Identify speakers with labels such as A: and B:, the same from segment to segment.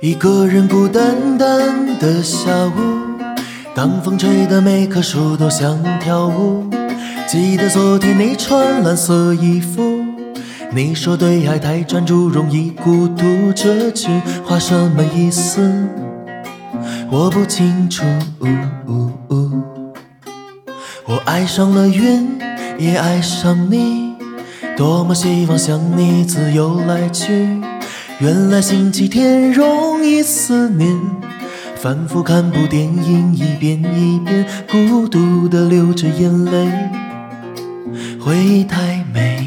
A: 一个人孤单单的下午，当风吹得每棵树都想跳舞。记得昨天你穿蓝色衣服，你说对爱太专注容易孤独，这句话什么意思？我不清楚。我爱上了云，也爱上你，多么希望像你自由来去。原来星期天容易思念，反复看部电影，一遍一遍，孤独的流着眼泪，回忆太美。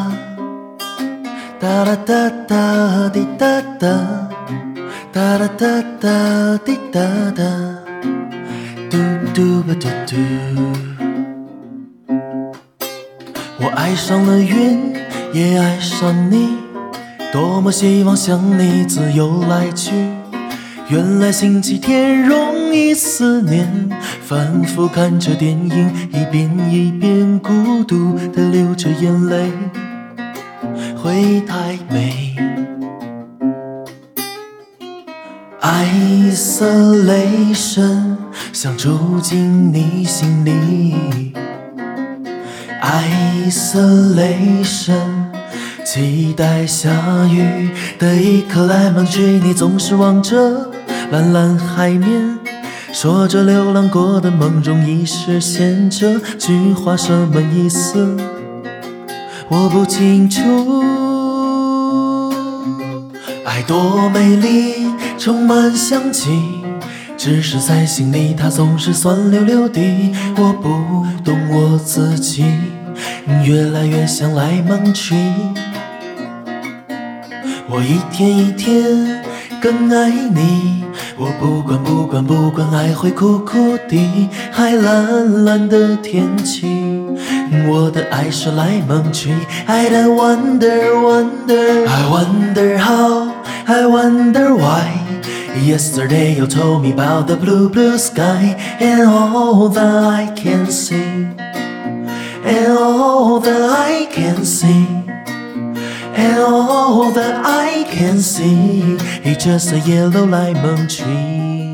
A: da da da da di da da, da da da da di da da, do do ba do do. 我爱上了云，也爱上你，多么希望像你自由来去。原来星期天容易思念，反复看着电影，一遍一遍，孤独的流着眼泪，会太美。Isolation，想住进你心里。Isolation，期待下雨的一颗 lemon tree，你总是望着蓝蓝海面，说着流浪过的梦容易实现。这句话什么意思？我不清楚。爱多美丽，充满香气。只是在心里，它总是酸溜溜的。我不懂我自己，越来越像 lemon tree。我一天一天更爱你，我不管不管不管，爱会苦苦的，海蓝蓝的天气。我的爱是 lemon tree，I don't wonder wonder，I wonder how，I wonder why。Yesterday you told me about the blue, blue sky and all that I can see, and all that I can see, and all that I can see is just a yellow lemon tree.